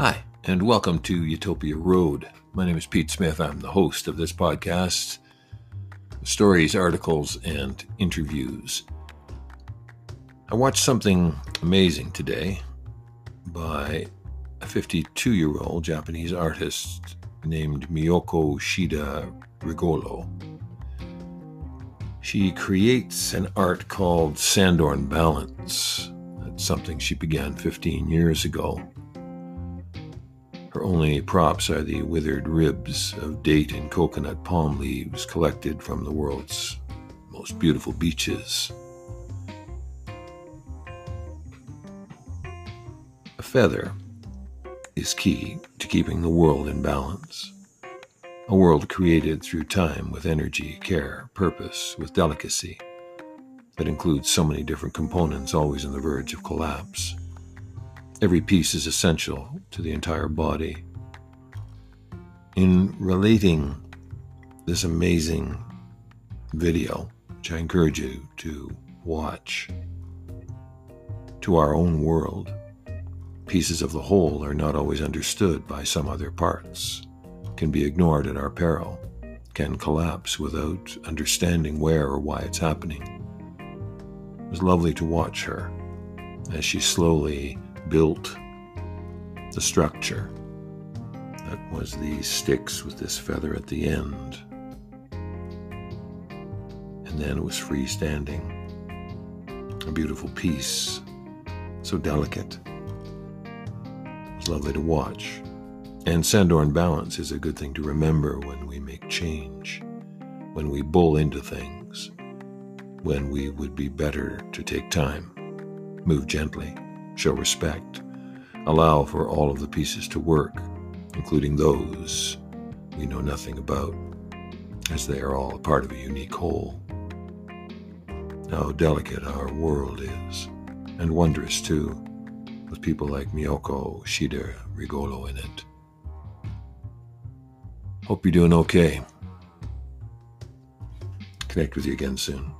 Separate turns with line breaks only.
Hi, and welcome to Utopia Road. My name is Pete Smith. I'm the host of this podcast. Stories, articles, and interviews. I watched something amazing today by a 52 year old Japanese artist named Miyoko Shida Rigolo. She creates an art called Sanddorn Balance. That's something she began 15 years ago. Her only props are the withered ribs of date and coconut palm leaves collected from the world's most beautiful beaches. A feather is key to keeping the world in balance. A world created through time with energy, care, purpose, with delicacy, that includes so many different components always on the verge of collapse. Every piece is essential to the entire body. In relating this amazing video, which I encourage you to watch, to our own world, pieces of the whole are not always understood by some other parts, can be ignored at our peril, can collapse without understanding where or why it's happening. It was lovely to watch her as she slowly built the structure. That was these sticks with this feather at the end. And then it was freestanding. A beautiful piece, so delicate. It was lovely to watch. And Sanddorn balance is a good thing to remember when we make change, when we bull into things, when we would be better to take time, move gently show respect, allow for all of the pieces to work, including those we know nothing about, as they are all a part of a unique whole. How delicate our world is, and wondrous too, with people like Miyoko Shida Rigolo in it. Hope you're doing okay. Connect with you again soon.